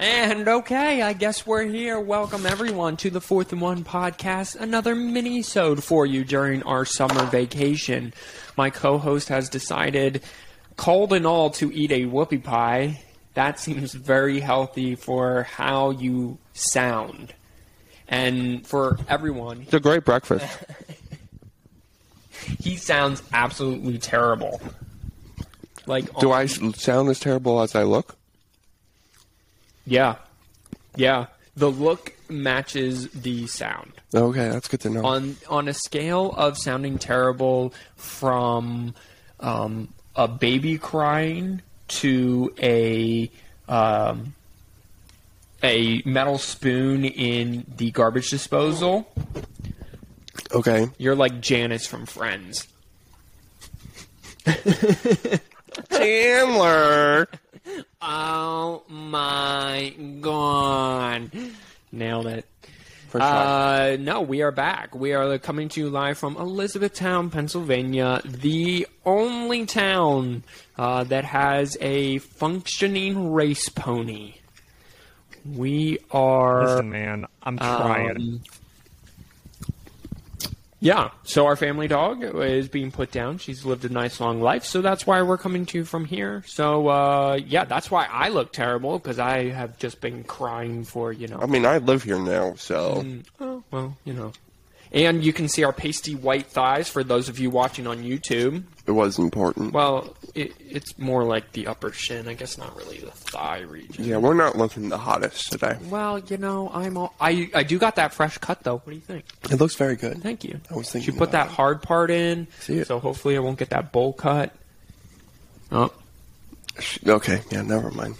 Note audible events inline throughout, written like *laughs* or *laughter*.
And okay, I guess we're here. Welcome everyone to the Fourth and One podcast. Another mini-sode for you during our summer vacation. My co-host has decided, cold and all, to eat a whoopie pie. That seems very healthy for how you sound. And for everyone, It's a great breakfast. *laughs* he sounds absolutely terrible. Like, Do I sound as terrible as I look? Yeah, yeah. The look matches the sound. Okay, that's good to know. On on a scale of sounding terrible from um, a baby crying to a um, a metal spoon in the garbage disposal, okay. you're like Janice from Friends. *laughs* Chandler. Oh my god. Nailed it. For sure. Uh, no, we are back. We are coming to you live from Elizabethtown, Pennsylvania, the only town uh, that has a functioning race pony. We are. Listen, man, I'm trying. um, yeah, so our family dog is being put down. She's lived a nice long life, so that's why we're coming to you from here. So, uh, yeah, that's why I look terrible because I have just been crying for you know I mean, I live here now, so Oh, well, you know. And you can see our pasty white thighs for those of you watching on YouTube. it was important. Well, it, it's more like the upper shin, I guess not really the thigh region. yeah, we're not looking the hottest today. Well, you know, I'm all, I I do got that fresh cut though. What do you think? It looks very good. Thank you. I was thinking She put that it. hard part in, See it. so hopefully I won't get that bowl cut. Oh, Okay, yeah, never mind.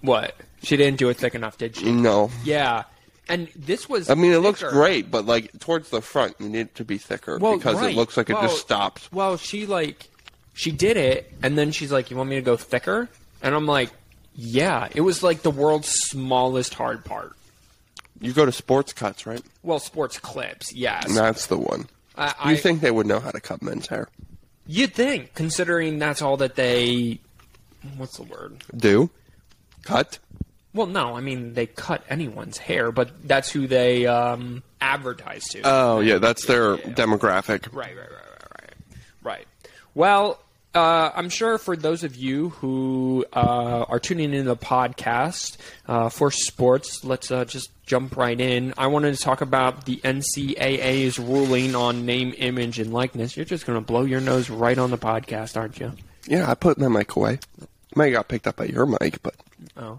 what? She didn't do it thick enough, did she? No. Yeah. And this was I mean, it looks great, but like towards the front, you need it to be thicker Well, because right. it looks like it just stops. Well, she like she did it, and then she's like, "You want me to go thicker?" And I'm like, "Yeah." It was like the world's smallest hard part. You go to sports cuts, right? Well, sports clips, yes. That's the one. I, You think they would know how to cut men's hair? You'd think, considering that's all that they. What's the word? Do cut? Well, no, I mean they cut anyone's hair, but that's who they um, advertise to. Oh yeah, that's their Yeah. demographic. Right, right, right, right, right. Right. Well, uh, I'm sure for those of you who uh, are tuning in the podcast uh, for sports, let's uh, just jump right in. I wanted to talk about the NCAA's ruling on name, image, and likeness. You're just going to blow your nose right on the podcast, aren't you? Yeah, I put my mic away. Might got picked up by your mic, but Oh.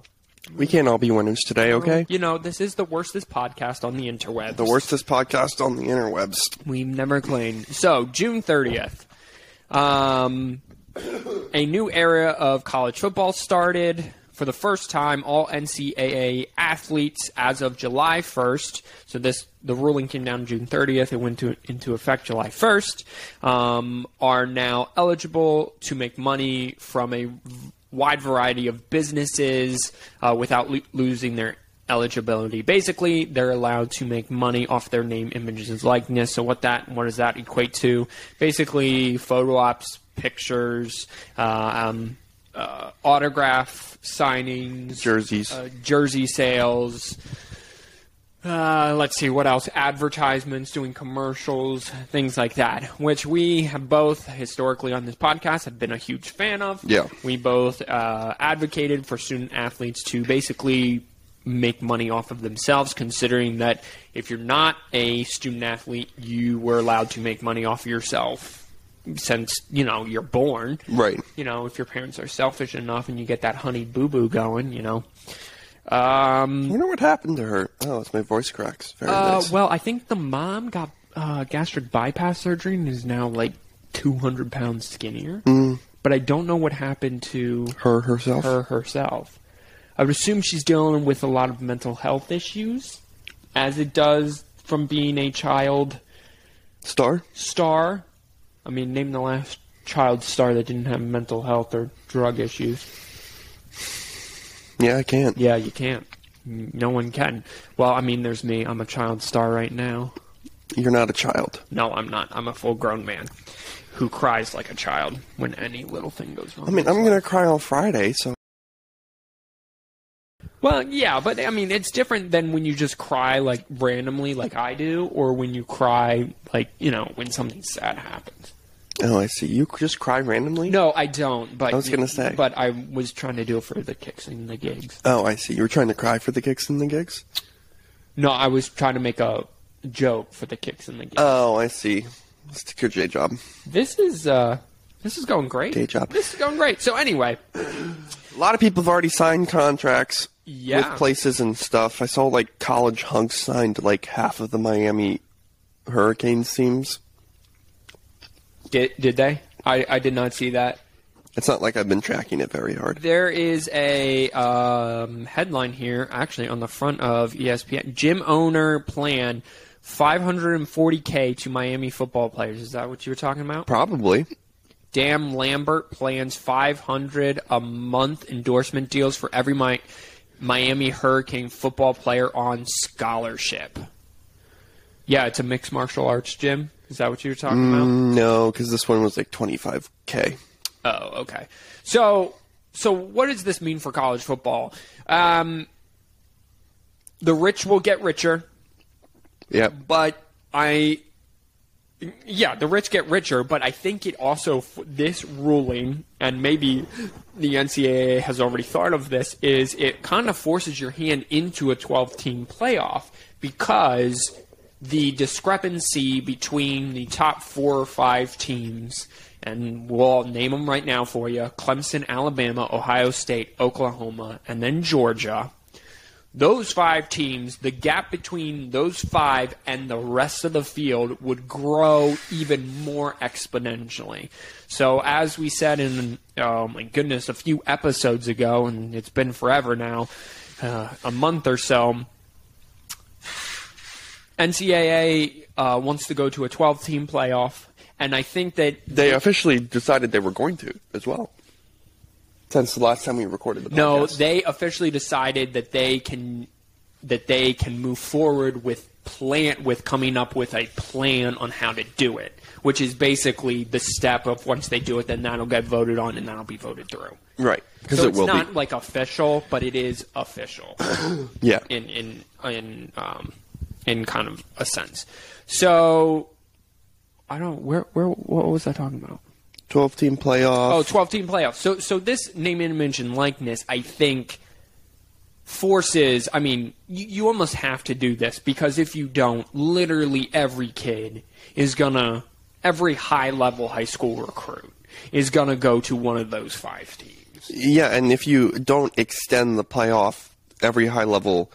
We can't all be winners today, okay? You know, this is the worstest podcast on the interwebs. The worstest podcast on the interwebs. We've never claimed. So, June 30th. Um, a new era of college football started. For the first time, all NCAA athletes, as of July 1st, so this the ruling came down June 30th. It went to, into effect July 1st. Um, are now eligible to make money from a wide variety of businesses uh, without lo- losing their eligibility. Basically, they're allowed to make money off their name, images, and likeness. So what that what does that equate to? Basically, photo ops, pictures, uh, um, uh, autograph signings, Jerseys. uh, jersey sales. Uh, let's see what else. Advertisements, doing commercials, things like that, which we have both historically on this podcast have been a huge fan of. Yeah. we both uh, advocated for student athletes to basically make money off of themselves, considering that if you're not a student athlete, you were allowed to make money off of yourself since you know you're born Right. you know, if your parents are selfish enough and you get that honey boo boo going, you know. Um, I wonder what happened to her. Oh, it's my voice cracks. Very uh, nice. well, I think the mom got uh, gastric bypass surgery and is now like 200 pounds skinnier. But I don't know what happened to her herself. her herself. I would assume she's dealing with a lot of mental health issues, as it does from being a child Star. star. I mean, name the last child star that didn't have mental health or drug issues. Yeah, I can't. Yeah, you can't. No one can. Well, I mean, there's me. I'm a child star right now. You're not a child. No, I'm not. I'm a full grown man who cries like a child when any little thing goes wrong. I mean, I'm gonna cry on Friday, so Well, yeah, but I mean, it's different than when you just cry like randomly, like I do, or when you cry like you know when something sad happens. Oh, I see. You just cry randomly? No, I don't. But I was gonna say. but I was trying to do it for the kicks and the gigs. Oh, I see. You were trying to cry for the kicks and the gigs? No, I was trying to make a joke for the kicks and the gigs. Oh, I see. Stick your J job. this is uh, this is going great. Day job. This is going great. So anyway, A lot of people have already signed contracts Yeah. with places and stuff. I saw like college hunks signed like half of the Miami Hurricanes teams. Did did they? I I did not see that. It's not like I've been tracking it very hard. There is a um, headline here, actually, on the front of ESPN. Gym owner plan 540k to Miami football players. Is that what you were talking about? Probably. Dan Lambert plans 500 a month endorsement deals for every Mi- Miami Hurricane football player on scholarship. Yeah, it's a mixed martial arts gym. Is that what you were talking about? No, because this one was like 25k. Oh, okay. So, so what does this mean for college football? Um, the rich will get richer, Yep. but I, yeah, the rich get richer. But I think it also this ruling, and maybe the NCAA has already thought of this, is it kind of forces your hand into a 12-team playoff because the discrepancy between the top four or five teams, and we'll name them right now for you Clemson, Alabama, Ohio State, Oklahoma, and then Georgia. Those five teams, the gap between those five and the rest of the field would grow even more exponentially. So, as we said in, oh my goodness, a few episodes ago, and it's been forever now, uh, a month or so, NCAA uh, wants to go to a 12 team playoff, and I think that They officially decided they were going to as well. Since the last time we recorded the podcast. no, they officially decided that they can that they can move forward with plant with coming up with a plan on how to do it, which is basically the step of once they do it, then that'll get voted on and that'll be voted through. right because So it it's will not be. like official, but it is official. *coughs* Yeah. in in in um, in kind of a sense. So I don't where where what was I talking about? 12 team playoff. Oh, 12 team playoffs. So so this name image and likeness I think forces I mean you, you almost have to do this because if you don't literally every kid is going to every high level high school recruit is going to go to one of those five teams. Yeah, and if you don't extend the playoff, every high level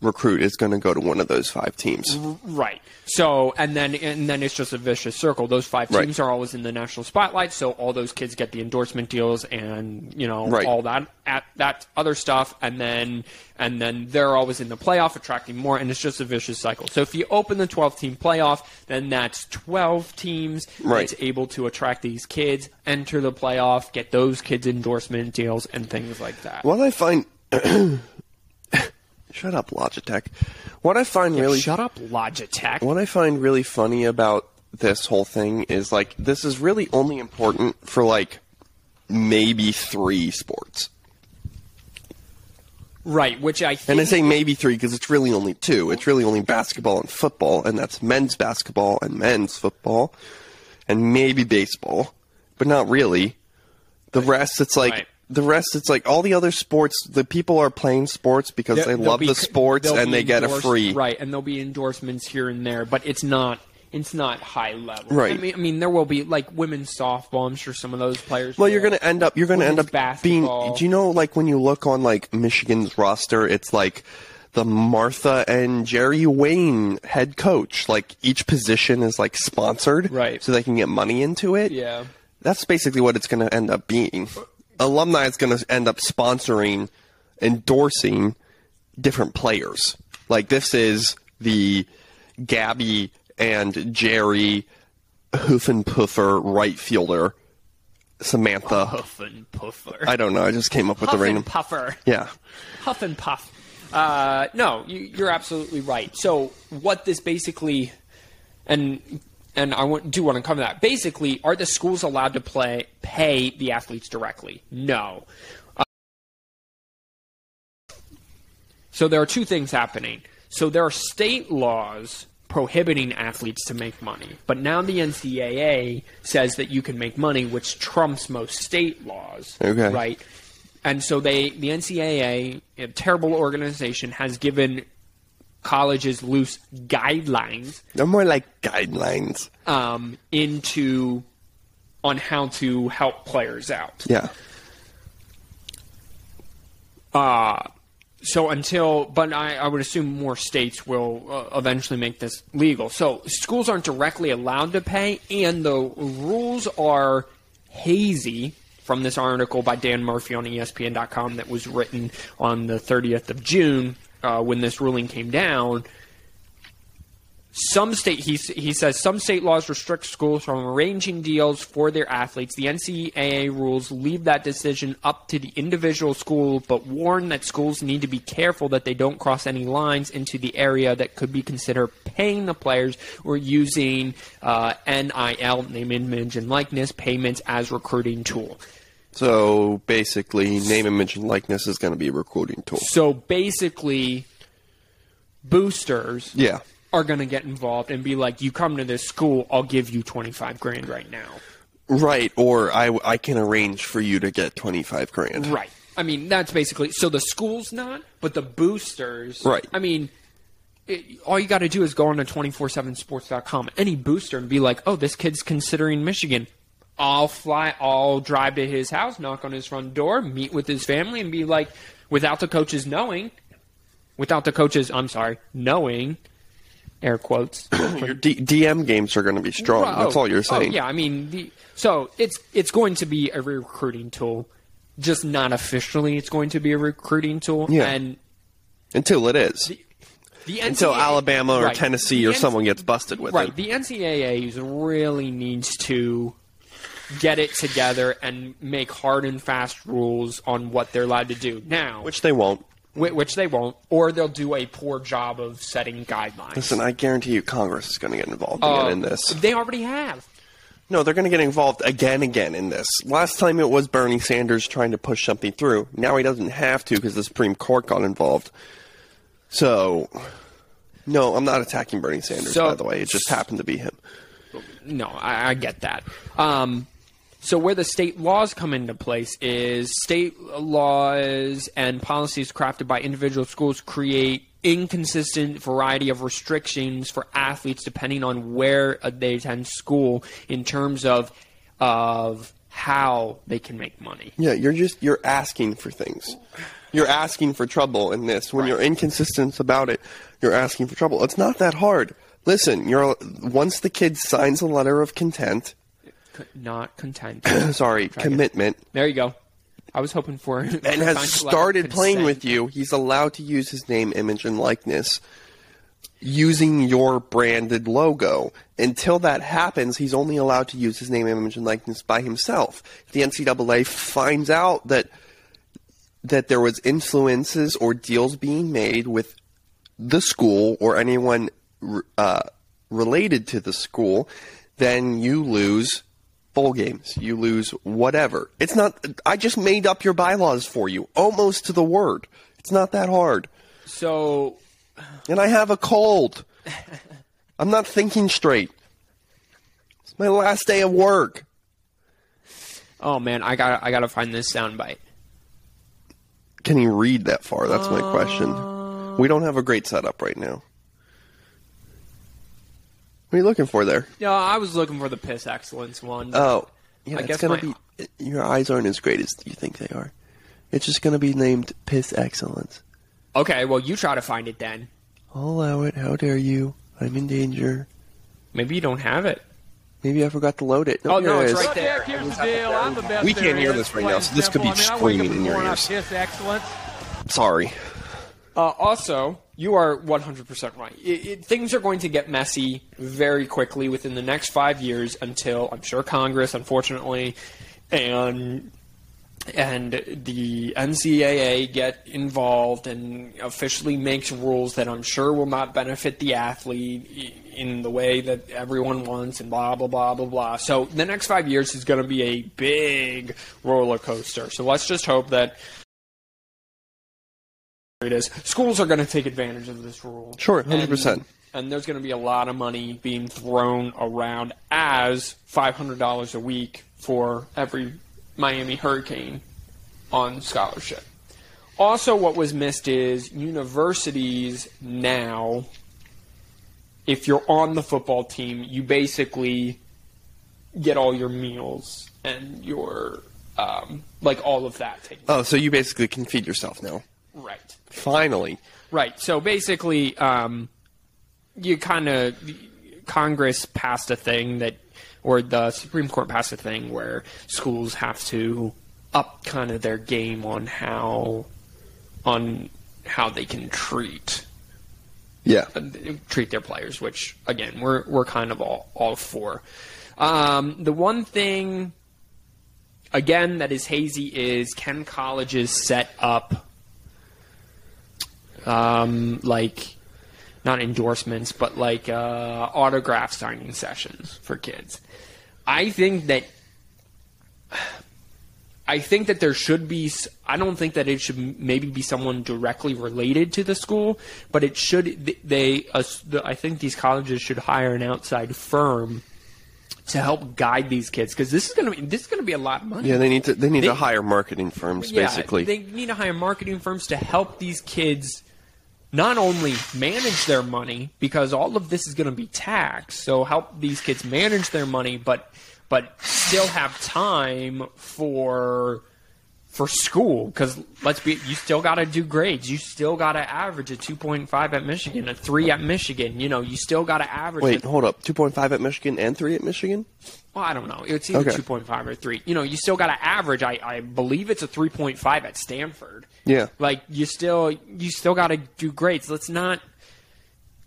recruit is going to go to one of those five teams. Right. So and then and then it's just a vicious circle. Those five Right. teams are always in the national spotlight, so all those kids get the endorsement deals and you know Right. all that at that other stuff, and then and then they're always in the playoff, attracting more, and it's just a vicious cycle. So if you open the twelve team playoff, then that's twelve teams Right. that's able to attract these kids, enter the playoff, get those kids endorsement deals and things like that. What I find. Shut up, Logitech. What I find really. Shut up, Logitech. What I find really funny about this whole thing is like this is really only important for like maybe three sports. Right, which I think And I say maybe three because it's really only two. It's really only basketball and football, and that's men's basketball and men's football, and maybe baseball, but not really. The rest, it's like Right. The rest. It's like all the other sports. The people are playing sports because they love be- the sports and they get a free. right, and there'll be endorsements here and there, but it's not it's not high level. Right. I mean, I mean, there will be like women's softball. I'm sure some of those players. Well, will. you're going to end up. You're going to end up basketball. being. Do you know, like when you look on like Michigan's roster, it's like the Martha and Jerry Wayne head coach. Like each position is like sponsored, Right. So they can get money into it. Yeah. That's basically what it's going to end up being. Alumni is going to end up sponsoring, endorsing different players. Like this is the Gabby and Jerry Hoofenpuffer right fielder, Samantha. Huff and puffer. I don't know. I just came up with Huff the random. and puffer. Yeah. Huff and puff. Uh, no, you, you're absolutely right. So what this basically, and and I want, do want to cover that. Basically, are the schools allowed to play pay the athletes directly? No. Uh, So there are two things happening. So there are state laws prohibiting athletes to make money, but now the NCAA says that you can make money, which trumps most state laws. Okay. Right. And so they, the NCAA, a terrible organization, has given colleges loose guidelines They're more like guidelines. um, into on how to help players out. Yeah. So until, but I, I would assume more states will uh, eventually make this legal. So schools aren't directly allowed to pay, and the rules are hazy. From this article by Dan Murphy on ESPN.com that was written on the 30th of June uh, when this ruling came down. Some state he he says some state laws restrict schools from arranging deals for their athletes. The NCAA rules leave that decision up to the individual school, but warn that schools need to be careful that they don't cross any lines into the area that could be considered paying the players or using uh, NIL name, image, and likeness payments as recruiting tool. So basically, name, image, and likeness is going to be a recruiting tool. So basically, boosters Yeah. are going to get involved and be like, "You come to this school, I'll give you twenty five grand right now." Right. Or I, I can arrange for you to get 25 grand. Right. I mean, that's basically so the school's not, but the boosters. Right. I mean, it, all you got to do is go on to 247sports.com, any booster, and be like, oh, this kid's considering Michigan. I'll fly, I'll drive to his house, knock on his front door, meet with his family, and be like, without the coaches knowing, without the coaches, I'm sorry, knowing, air quotes. *coughs* Your D- DM games are going to be strong. Well, That's oh, all you're oh, saying. yeah, I mean, the, so it's it's going to be a recruiting tool, just not officially. It's going to be a recruiting tool, Yeah. and Until it is. the Until NCAA Alabama or right, Tennessee or N- someone gets busted with right. it. Right. The NCAA really needs to get it together and make hard and fast rules on what they're allowed to do now, Which they won't. which they won't, or they'll do a poor job of setting guidelines. Listen, I guarantee you Congress is going to get involved again Uh, in this. They already have. No, they're going to get involved again again in this. Last time it was Bernie Sanders trying to push something through. Now he doesn't have to because the Supreme Court got involved. So, no, I'm not attacking Bernie Sanders, So- by the way. It just happened to be him. no, I, I get that. Um, so where the state laws come into place is state laws and policies crafted by individual schools create inconsistent variety of restrictions for athletes depending on where they attend school in terms of of how they can make money. Yeah, you're just you're asking for things. You're asking for trouble in this. When Right. you're inconsistent about it, you're asking for trouble. It's not that hard. Listen, you're once the kid signs a letter of content, Not content. *clears throat* sorry, commitment, there you go. I was hoping for and *laughs* has started playing with you, he's allowed to use his name, image, and likeness using your branded logo. Until that happens, he's only allowed to use his name, image, and likeness by himself. The NCAA finds out that that there was influences or deals being made with the school or anyone uh, related to the school, then you lose bowl games. You lose whatever. It's not. I just made up your bylaws for you, almost to the word. It's not that hard. So And I have a cold. *laughs* I'm not thinking straight. It's my last day of work. Oh man, I got I got to find this soundbite. Can he read that far? That's my question. Uh, we don't have a great setup right now. What are you looking for there? Yeah, I was looking for the piss excellence one. Oh, yeah, I it's guess gonna my- be. Your eyes aren't as great as you think they are. It's just gonna be named Piss Excellence. okay, well you try to find it then. I'll allow it. How dare you? I'm in danger. Maybe you don't have it. Maybe I forgot to load it. Oh, no, here it's right there. Look, Here's the deal. I'm the best We can't hear this right now, so this could be. I mean, screaming in your morning, ears. Piss excellence. Sorry. Uh, also, you are 100% right. It, it, things are going to get messy very quickly within the next five years until I'm sure Congress, unfortunately, and and the NCAA get involved and officially makes rules that I'm sure will not benefit the athlete in the way that everyone wants and blah blah blah blah blah. So the next five years is going to be a big roller coaster. So let's just hope that it is. Schools are going to take advantage of this rule. Sure, 100%. And, and there's going to be a lot of money being thrown around as $500 a week for every Miami Hurricane on scholarship. Also, what was missed is universities now, if you're on the football team, you basically get all your meals and your, um, like all of that taken. Oh, so you basically can feed yourself now. Right. Finally. Right. So basically, um, you kind of Congress passed a thing that, or the Supreme Court passed a thing where schools have to up kind of their game on how, on how they can treat Yeah. treat their players, which again we're we're kind of all all for. Um, the one thing, again, that is hazy is can colleges set up, um, like, not endorsements, but like uh, autograph signing sessions for kids. I think that. I think that there should be. I don't think that it should maybe be someone directly related to the school, but it should. They. Uh, I think these colleges should hire an outside firm to help guide these kids because this is going to be this is going to be a lot of money. Yeah, they need to they need They- to hire marketing firms Yeah, basically. they need to hire marketing firms to help these kids not only manage their money because all of this is going to be taxed, so help these kids manage their money, but but still have time for for school because let's be you still got to do grades you still got to average a 2.5 at michigan a 3 at michigan you know you still got to average Wait, a- hold up. 2.5 at Michigan and 3 at Michigan? Well, I don't know. It's either Okay. 2.5 or 3. You know, you still got to average. I, I believe it's a 3.5 at Stanford. Yeah. Like you still you still got to do grades. Let's not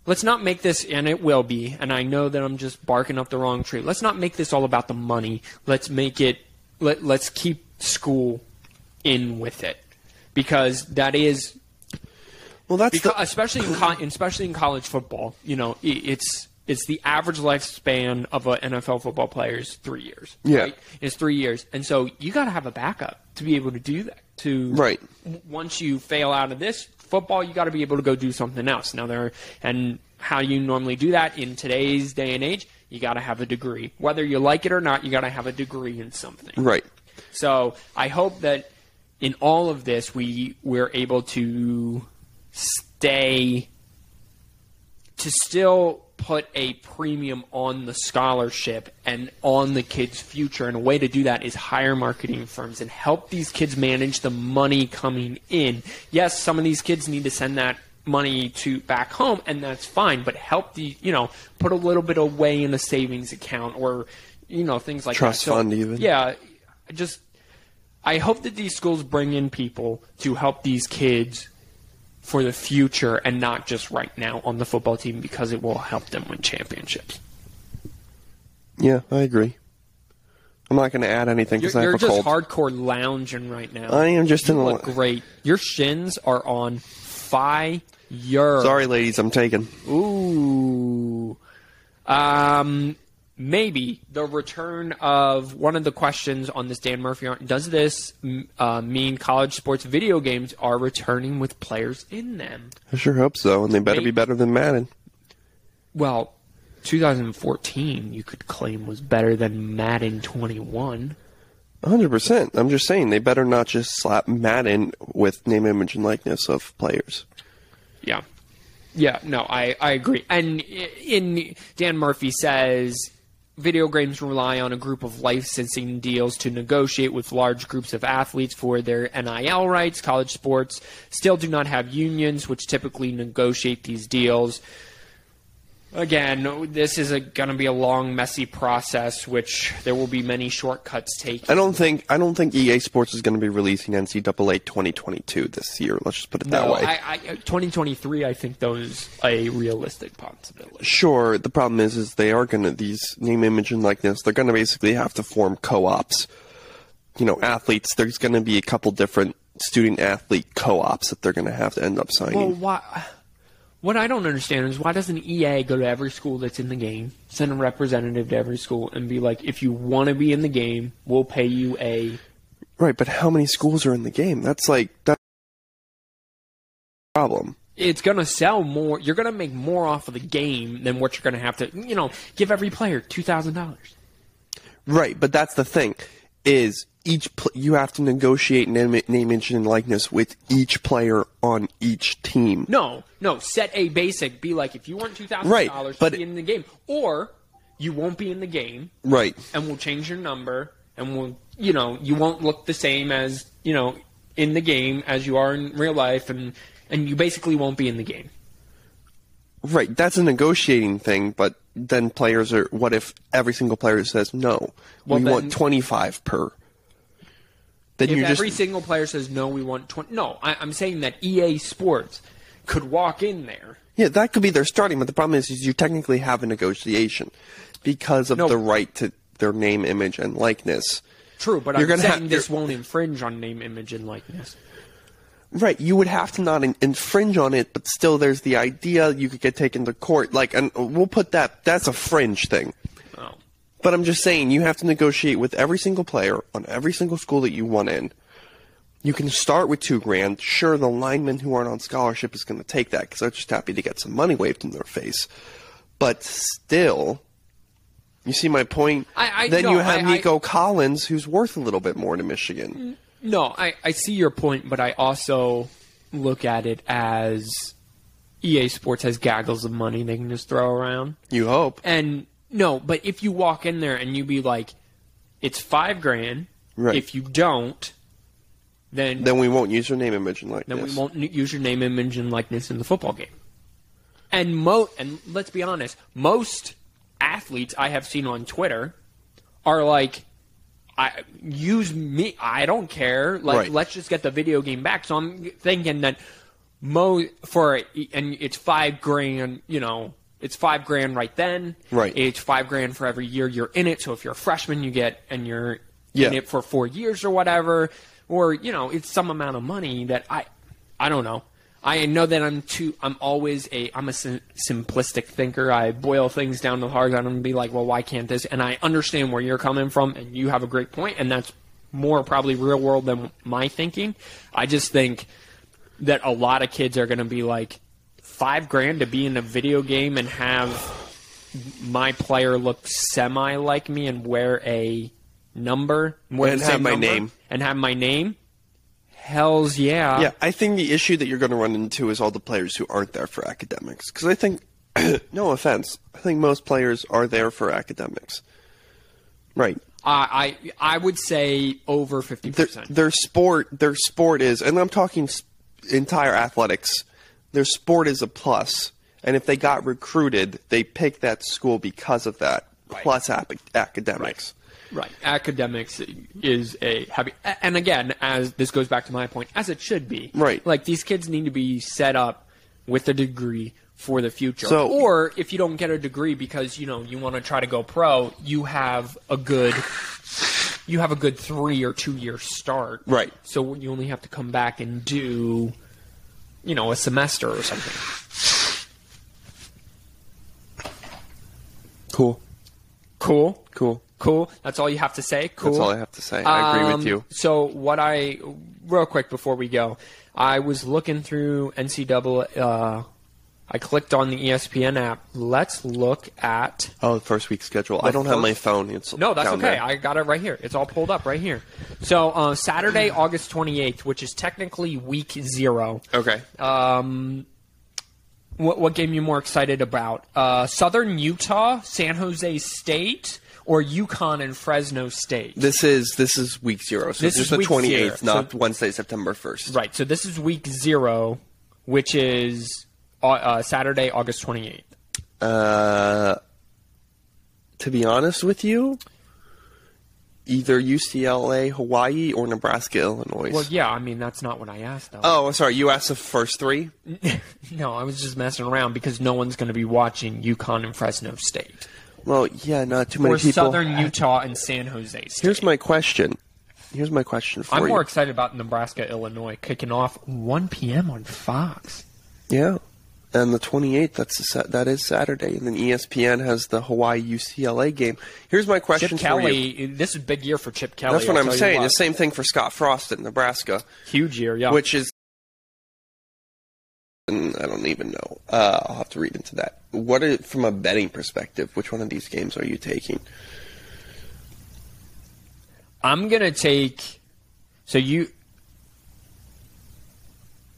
let's not make this and it will be. And I know that I'm just barking up the wrong tree. Let's not make this all about the money. Let's make it let let's keep school in with it. Because that is Well, that's because, the, especially in co- especially in college football, you know, i- it's it's the average lifespan of an NFL football player is three years. Yeah. right? it's three years, and so you got to have a backup to be able to do that. To Right. once you fail out of this football, you got to be able to go do something else. Now there and how you normally do that in today's day and age, you got to have a degree, whether you like it or not. You got to have a degree in something. right. So I hope that in all of this, we we're able to stay to still put a premium on the scholarship and on the kids' future. And a way to do that is hire marketing firms and help these kids manage the money coming in. Yes, some of these kids need to send that money to back home and that's fine, but help the you know, put a little bit away in a savings account or you know, things like Trust that. So, fund even. Yeah. I just I hope that these schools bring in people to help these kids for the future and not just right now on the football team because it will help them win championships. Yeah, I agree. I'm not going to add anything You're, because I you're have a just cold. hardcore lounging right now. I am just you in a look great. Your shins are on fire. Sorry, ladies, I'm taken. Ooh. Um, maybe the return of one of the questions on this Dan Murphy. Does this uh, mean college sports video games are returning with players in them? I sure hope so, and they better Maybe. be better than Madden. Well, 2014 you could claim was better than Madden 21. 100%. I'm just saying, they better not just slap Madden with name, image, and likeness of players. Yeah. Yeah, no, I, I agree. And in Dan Murphy says video games rely on a group of licensing deals to negotiate with large groups of athletes for their NIL rights. College sports still do not have unions, which typically negotiate these deals. Again, this is going to be a long, messy process, which there will be many shortcuts taken. I don't think I don't think EA Sports is going to be releasing NCAA 2022 this year. Let's just put it that way. I, I, 2023, I think those a realistic possibility. Sure. The problem is, is they are going to these name, image, and likeness. They're going to basically have to form co-ops. You know, athletes. There's going to be a couple different student athlete co-ops that they're going to have to end up signing. Well, why? What I don't understand is why doesn't EA go to every school that's in the game, send a representative to every school, and be like, if you want to be in the game, we'll pay you a right, but how many schools are in the game? That's like that. problem. it's going to sell more. You're going to make more off of the game than what you're going to have to, you know, give every player two thousand dollars. Right, but that's the thing is each pl- you have to negotiate name, name, image, and likeness with each player on each team. No, no. Set a basic. Be like, if you want two thousand Right, dollars but- be in the game, or you won't be in the game, Right. and we'll change your number, and we'll, you know, you won't look the same as you know in the game as you are in real life, and and you basically won't be in the game. Right, that's a negotiating thing, but then players are what if every single player says no? Well, we want 25 per. Then If every just single player says no, we want twenty. No, I, I'm saying that EA Sports could walk in there. Yeah, that could be their starting, but the problem is, is you technically have a negotiation because of No. the right to their name, image, and likeness. True, but You're I'm saying have- this won't infringe on name, image, and likeness. Right, you would have to not in- infringe on it, but still, there's the idea you could get taken to court. Like, and we'll put that. That's a fringe thing. Oh. But I'm just saying, you have to negotiate with every single player on every single school that you want in. You can start with two grand. Sure, the linemen who aren't on scholarship is going to take that because they're just happy to get some money waved in their face. But still, you see my point. I- I- then no, you have I- Nico Collins, who's worth a little bit more to Michigan. Mm. No, I, I see your point, but I also look at it as EA Sports has gaggles of money they can just throw around. You hope. And no, but if you walk in there and you be like, it's five grand. Right. If you don't, then Then we won't use your name, image, and likeness. then we won't use your name, image, and likeness in the football game. And mo and let's be honest, most athletes I have seen on Twitter are like, I use me. I don't care. Like, Right. let's just get the video game back. So I'm thinking that mo for and it's five grand. You know, it's five grand right then. Right. It's five grand for every year you're in it. So if you're a freshman, you get and you're Yeah. in it for four years or whatever, or you know, it's some amount of money that I, I don't know. I know that I'm too. I'm always a. I'm a sim- simplistic thinker. I boil things down to the heart. I'm gonna be like, well, why can't this? And I understand where you're coming from, and you have a great point, and that's more probably real world than my thinking. I just think that a lot of kids are gonna be like, five grand to be in a video game and have my player look semi like me and wear a number And have my number, name. and have my name. Hell's yeah. Yeah, I think the issue that you're going to run into is all the players who aren't there for academics. Because I think, *clears throat* no offense, I think most players are there for academics. Right. I I I would say over fifty Their, percent. their sport, their sport is, and I'm talking entire athletics. Their sport is a plus, and if they got recruited, they picked that school because of that. Plus ap- academics. Right. Academics is a happy, and again, as this goes back to my point, as it should be. Right. Like these kids need to be set up with a degree for the future. So- or if you don't get a degree because you know you want to try to go pro, you have a good, you have a good three or two year start. Right. So you only have to come back and do, you know, a semester or something. Cool. Cool. Cool. Cool. That's all you have to say. Cool. That's all I have to say. I agree with Um, you. So what I real quick before we go, I was looking through NCAA. Uh, I clicked on the ESPN app. Let's look at. Oh, the first week schedule. I don't have my phone. It's No, that's okay. there. I got it right here. It's all pulled up right here. So uh, Saturday, August twenty eighth, which is technically week zero. okay. Um, what, what game you more excited about? Uh, Southern Utah, San Jose State, or UConn and Fresno State? This is this is week zero. So This this is the twenty eighth, not So- Wednesday, September first. Right. So this is week zero, which is uh, uh, Saturday, August 28th. Uh, to be honest with you, either UCLA, Hawaii, or Nebraska, Illinois. Well, yeah, I mean, that's not what I asked, though. oh, sorry. You asked the first three. *laughs* no, I was just messing around because no one's going to be watching UConn and Fresno State. Well, yeah, not too many Or people. Southern Utah and San Jose State. Here's my question. Here's my question for I'm you. more excited about Nebraska, Illinois kicking off 1 p.m. on Fox. Yeah. And the 28th, that's a, that is Saturday, and then ESPN has the Hawaii UCLA game. Here's my question Chip for you. Kelly, this is a big year for Chip Kelly. That's what I'll I'm saying. The same thing for Scott Frost at Nebraska, Huge year, yeah. which is I don't even know. Uh, I'll have to read into that. What are, from a betting perspective? Which one of these games are you taking? I'm gonna take. So you.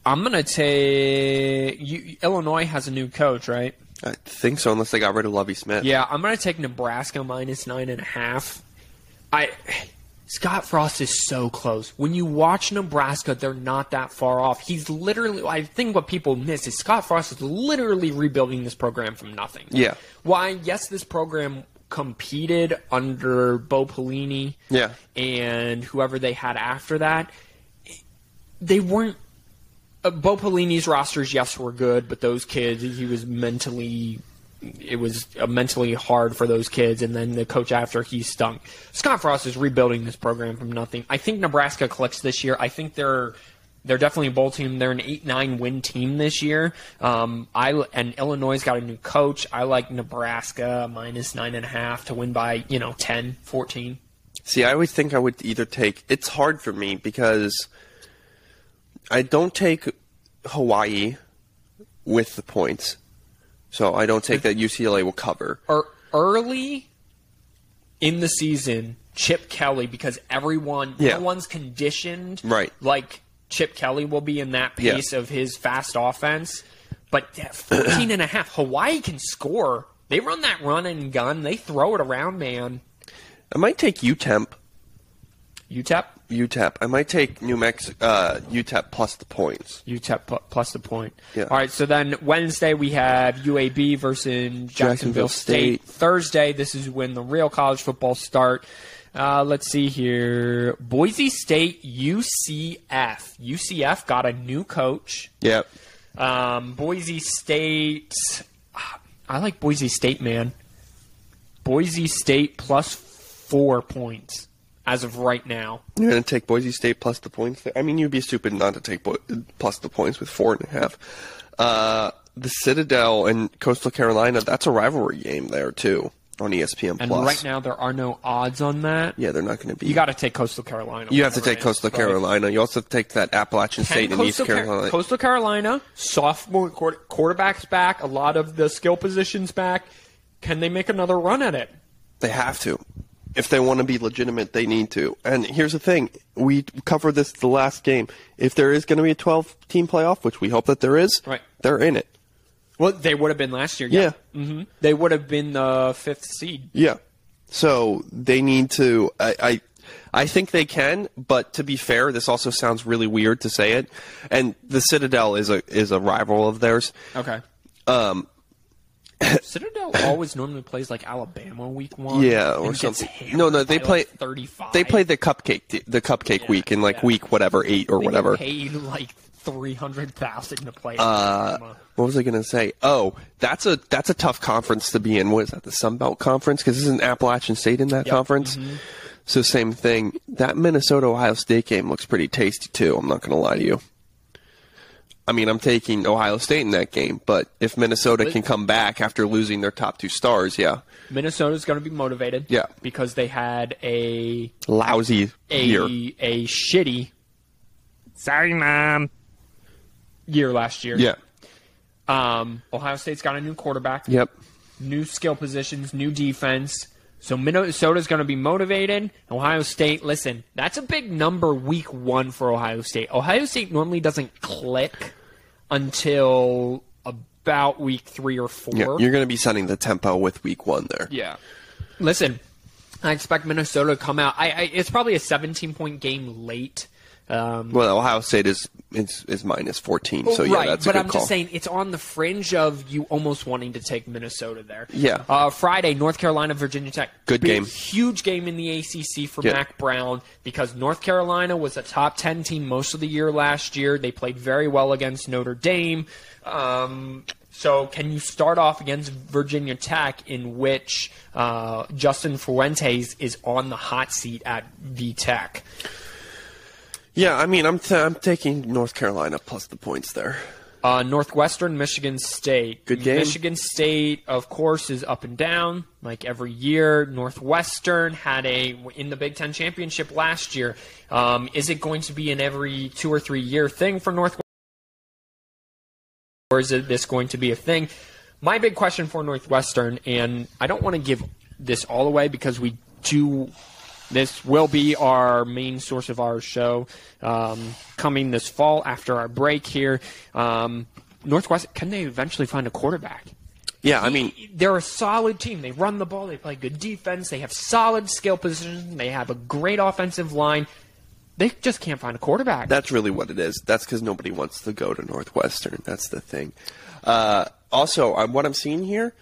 I'm gonna take. You, Illinois has a new coach, right? I think so, unless they got rid of Lovie Smith. Yeah, I'm gonna take Nebraska minus nine and a half. I. Scott Frost is so close. When you watch Nebraska, they're not that far off. He's literally. I think what people miss is Scott Frost is literally rebuilding this program from nothing. Yeah. Why? Yes, this program competed under Bo Pelini. Yeah. And whoever they had after that, they weren't. Uh, Bo Pelini's rosters, yes, were good, but those kids, he was mentally. It was uh, mentally hard for those kids, and then the coach after he stunk. Scott Frost is rebuilding this program from nothing. I think Nebraska clicks this year. I think they're they're definitely a bowl team. They're an eight nine win team this year. Um, I and Illinois got a new coach. I like Nebraska minus nine and a half to win by you know 10, 14. See, I always think I would either take. It's hard for me because I don't take Hawaii with the points, so I don't take that UCLA will cover. Or early in the season, Chip Kelly because everyone, Yeah. no one's conditioned Right. like Chip Kelly will be in that Yeah. pace of his fast offense. But at 14 and a half, Hawaii can score. They run that run and gun. They throw it around, man. I might take UTEP. UTEP, UTEP. I might take New Mexico. Uh, UTEP plus the points. UTEP pl- plus the point. Yeah. All right. So then Wednesday we have UAB versus Jacksonville, Jacksonville State. State. Thursday, this is when the real college football start. Uh, let's see here. Boise State, UCF. UCF got a new coach. Yep. Um, Boise State. I like Boise State, man. Boise State plus four points as of right now. You're gonna take Boise State plus the points. There? I mean, you'd be stupid not to take Bo- plus the points with four and a half. Uh, the Citadel and Coastal Carolina. That's a rivalry game there too on ESPN And Plus. right now there are no odds on that. yeah, they're not going to be. You got to take Coastal Carolina. You have to take Coastal right? Carolina. You also have to take that Appalachian Can State and East Coastal Car- Carolina. Coastal Carolina, sophomore quarter- quarterbacks back, a lot of the skill positions back. Can they make another run at it? They have to. If they want to be legitimate, they need to. And here's the thing: we covered this the last game. If there is going to be a 12 team playoff, which we hope that there is, Right. they're in it. Well, they would have been last year. Yeah. hmm They would have been the fifth seed. Yeah. So they need to. I, I, I think they can. But to be fair, this also sounds really weird to say it. And the Citadel is a is a rival of theirs. Okay. Um, Citadel always normally plays like Alabama week one. Yeah, or something. No, no, they play- like thirty-five. they play the cupcake the cupcake Yeah, week in like yeah. week whatever eight or They whatever. Paid like three hundred thousand to play. Uh, what was I going to say? Oh, that's a that's a tough conference to be in. What is that? The Sun Belt Conference? Because isn't Appalachian State in that Yep. conference? So same thing. That Minnesota Ohio State game looks pretty tasty too. I'm not going to lie to you. I mean, I'm taking Ohio State in that game, but if Minnesota can come back after losing their top two stars, yeah, Minnesota's going to be motivated. Yeah. because they had a lousy a year. a shitty Sorry, mom. year last year. Yeah. Um, Ohio State's got a new quarterback, Yep. new skill positions, new defense. So Minnesota's going to be motivated. Ohio State, listen, that's a big number week one for Ohio State. Ohio State normally doesn't click until about week three or four. Yeah, you're going to be setting the tempo with week one there. Yeah. Listen, I expect Minnesota to come out. I, I it's probably a 17 point game late. Um, Well, Ohio State is is, is minus 14, so yeah, right, that's a but good I'm call. just saying it's on the fringe of you almost wanting to take Minnesota there. Yeah. Uh, Friday, North Carolina, Virginia Tech. Good Big, game. Huge game in the ACC for Yeah. Mack Brown because North Carolina was a top 10 team most of the year last year. They played very well against Notre Dame. Um, so, can you start off against Virginia Tech, in which uh, Justin Fuentes is on the hot seat at V Tech? Yeah, I mean, I'm t- I'm taking North Carolina plus the points there. Uh, Northwestern, Michigan State. Good game. Michigan State, of course, is up and down like every year. Northwestern had a in the Big Ten championship last year. Um, is it going to be an every two or three year thing for Northwestern? or is it this going to be a thing? My big question for Northwestern, and I don't want to give this all away because we do. This will be our main source of our show um, coming this fall after our break here. Um, Northwestern, can they eventually find a quarterback? Yeah, I mean, they're a solid team. They run the ball. They play good defense. They have solid skill positions. They have a great offensive line. They just can't find a quarterback. that's really what it is. That's because nobody wants to go to Northwestern. That's the thing. Uh, also, what I'm seeing here,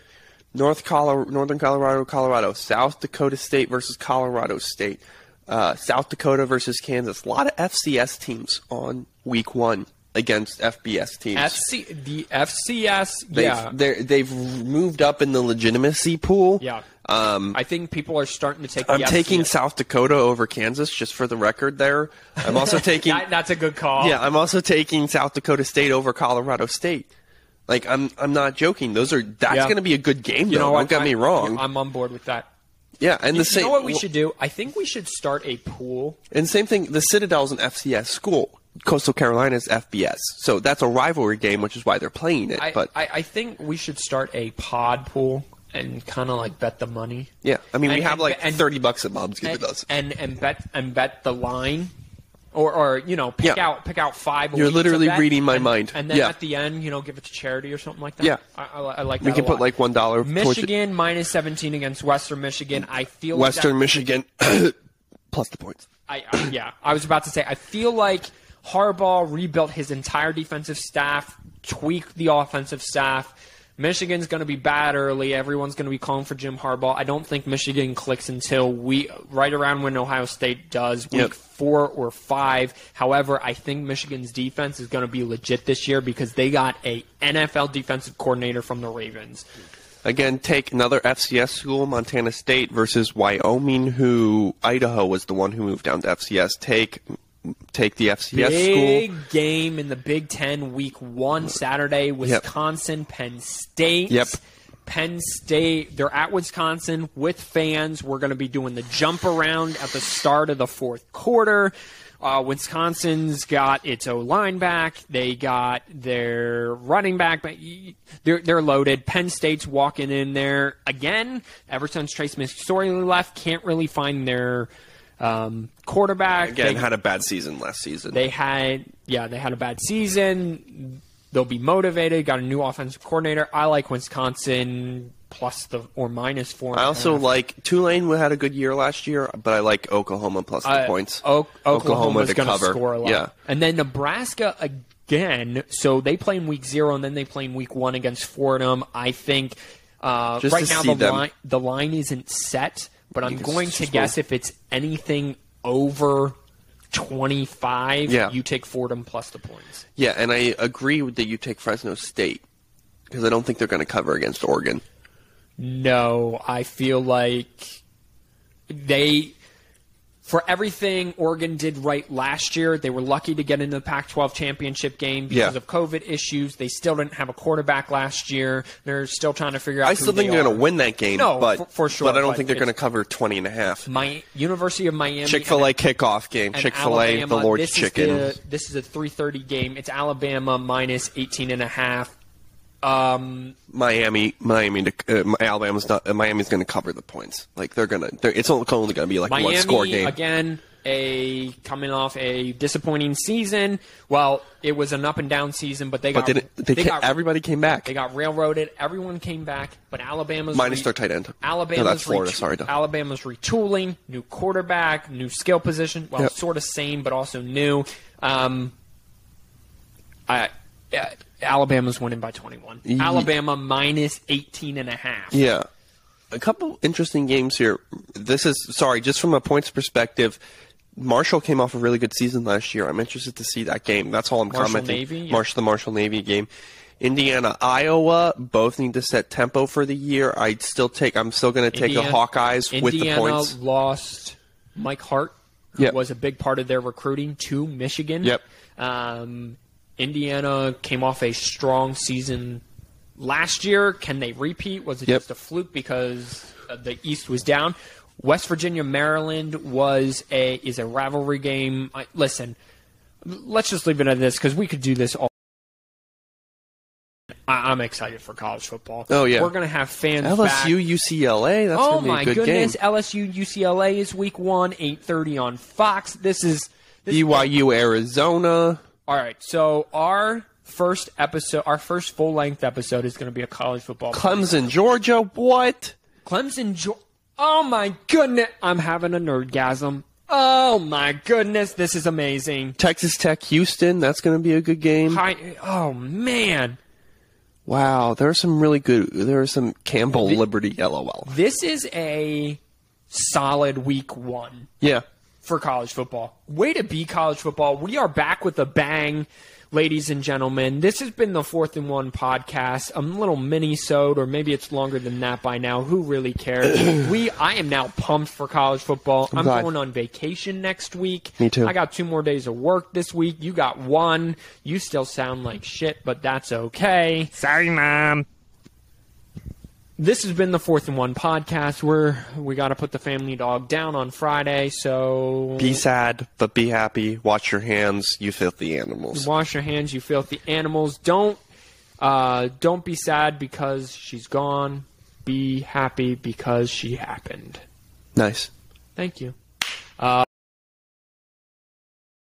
North Colorado, Northern Colorado, Colorado, South Dakota State versus Colorado State, uh, South Dakota versus Kansas. A lot of FCS teams on week one against FBS teams. FC the FCS. They've, yeah, they've moved up in the legitimacy pool. yeah. Um, I think people are starting to take. I'm taking. South Dakota over Kansas, just for the record. There, I'm also *laughs* taking. That- that's a good call. Yeah, I'm also taking South Dakota State over Colorado State. Like I'm, I'm not joking. Those are that's Yeah. going to be a good game. You though. know Don't get I- me wrong. I'm on board with that. yeah, and the You same. know what we should do? I think we should start a pool. And same thing. The Citadel's an FCS school. Coastal Carolina's FBS. So that's a rivalry game, which is why they're playing it. I, but I, I think we should start a pod pool and kind of like bet the money. yeah, I mean, we have and- like and- thirty bucks that mom's and, giving us. and and bet and bet the line, or or you know pick Yeah. out pick out five. You're literally reading my and- mind. And then Yeah. at the end, you know, give it to charity or something like that. Yeah. I, I, I like that. We can put like one dollar. Michigan minus seventeen against Western Michigan. I feel like Western that- Michigan *coughs* plus the points. I, I yeah, I was about to say. I feel like Harbaugh rebuilt his entire defensive staff, tweaked the offensive staff. Michigan's going to be bad early. Everyone's going to be calling for Jim Harbaugh. I don't think Michigan clicks until we right around when Ohio State does week Yep. four or five. However, I think Michigan's defense is going to be legit this year because they got a NFL defensive coordinator from the Ravens. Again, take another FCS school, Montana State versus Wyoming, who Idaho was the one who moved down to FCS. Take take the FCS Big school. game in the Big Ten, Week One, Saturday. Wisconsin, Penn State. Yep. Penn State. They're at Wisconsin with fans. We're going to be doing the jump around at the start of the fourth quarter. Uh, Wisconsin's got its O line back. They got their running back, but they're they're loaded. Penn State's walking in there again. Ever since Trace McSorley left, can't really find their um, quarterback. Again, They- had a bad season last season. they had, yeah, they had a bad season. They'll be motivated. Got a new offensive coordinator. I like Wisconsin plus the or minus four. I also like Tulane had a good year last year, but I like Oklahoma plus the Uh, points. O- Oklahoma's to going to cover. score a lot. Yeah. And then Nebraska again. So they play in week zero, and then they play in week one against Fordham. I think uh, right now the them- line the line isn't set, but I'm going to guess if it's anything over. 25 Yeah. you take Fordham plus the points Yeah, and I agree with that you take Fresno State because I don't think they're going to cover against Oregon. No, I feel like they, for everything Oregon did right last year, they were lucky to get into the Pac 12 championship game because Yeah. of COVID issues. They still didn't have a quarterback last year. They're still trying to figure out I still think they they're going to win that game, No, but for- for sure, But I don't but think they're going to cover 20 and a half. My University of Miami. Chick Fil A kickoff game. Chick Fil A, the. Lord's this Chicken. Is the, this is a 3:30 game. It's Alabama minus 18 and a half. Um, Miami, Miami, uh, Alabama's not. Uh, Miami's going to cover the points. Like they're going to. It's only going to be like Miami one score game. again, a coming off a disappointing season. Well, it was an up and down season, but they but got they, didn't- they, they ca- got everybody came back. they got railroaded. Everyone came back, but Alabama's Minus re- their tight end. Alabama's No, that's Florida. retu- Sorry, Doug. Alabama's retooling, new quarterback, new skill position. Well, Yep. sort of same, but also new. Um, I, yeah, Alabama's winning by 21. Ye- Alabama minus 18 and a half. Yeah. A couple interesting games here. This is sorry, just from a points perspective. Marshall came off a really good season last year. I'm interested to see that game. That's all I'm Marshall commenting. Navy, yeah. Marshall, the Marshall Navy game. Indiana, Iowa, both need to set tempo for the year. I'd still take. I'm still going to take Indiana- the Hawkeyes with the points. Indiana lost Mike Hart, who Yep. was a big part of their recruiting to Michigan. Yep. Um, Indiana came off a strong season last year. Can they repeat? Was it Yep. just a fluke because uh, the East was down? West Virginia, Maryland was a is a rivalry game. I, listen, let's just leave it at this because we could do this all. I- I'm excited for college football. Oh, yeah. we're gonna have fans. back. LSU, UCLA. That's Oh my a good goodness! game. LSU UCLA is week one, eight thirty on Fox. This is this BYU, Arizona. All right. So our first episode, our first full length episode, is going to be a college football. Clemson, Georgia. What? Clemson. Jo- oh my goodness! I'm having a nerdgasm. Oh my goodness! This is amazing. Texas Tech, Houston. That's going to be a good game. Hi, oh man, Wow, there are some really good. There are some Campbell, Liberty, LOL. this is a solid week one. Yeah. For college football. Way to be college football. We are back with a bang, ladies and gentlemen. This has been the fourth and one podcast, a little mini sode, or maybe it's longer than that by now. Who really cares? *clears throat* we I am now pumped for college football. I'm, glad. going on vacation next week. Me too. I got two more days of work this week. You got one. You still sound like shit, but that's okay. Sorry, Mom. This has been the fourth and one podcast. We're we got to put the family dog down on Friday, so Be sad, but be happy. Wash your hands, you filthy animals. Wash your hands, you filthy animals. Don't uh, don't be sad because she's gone. Be happy because she happened. Nice. Thank you. Uh,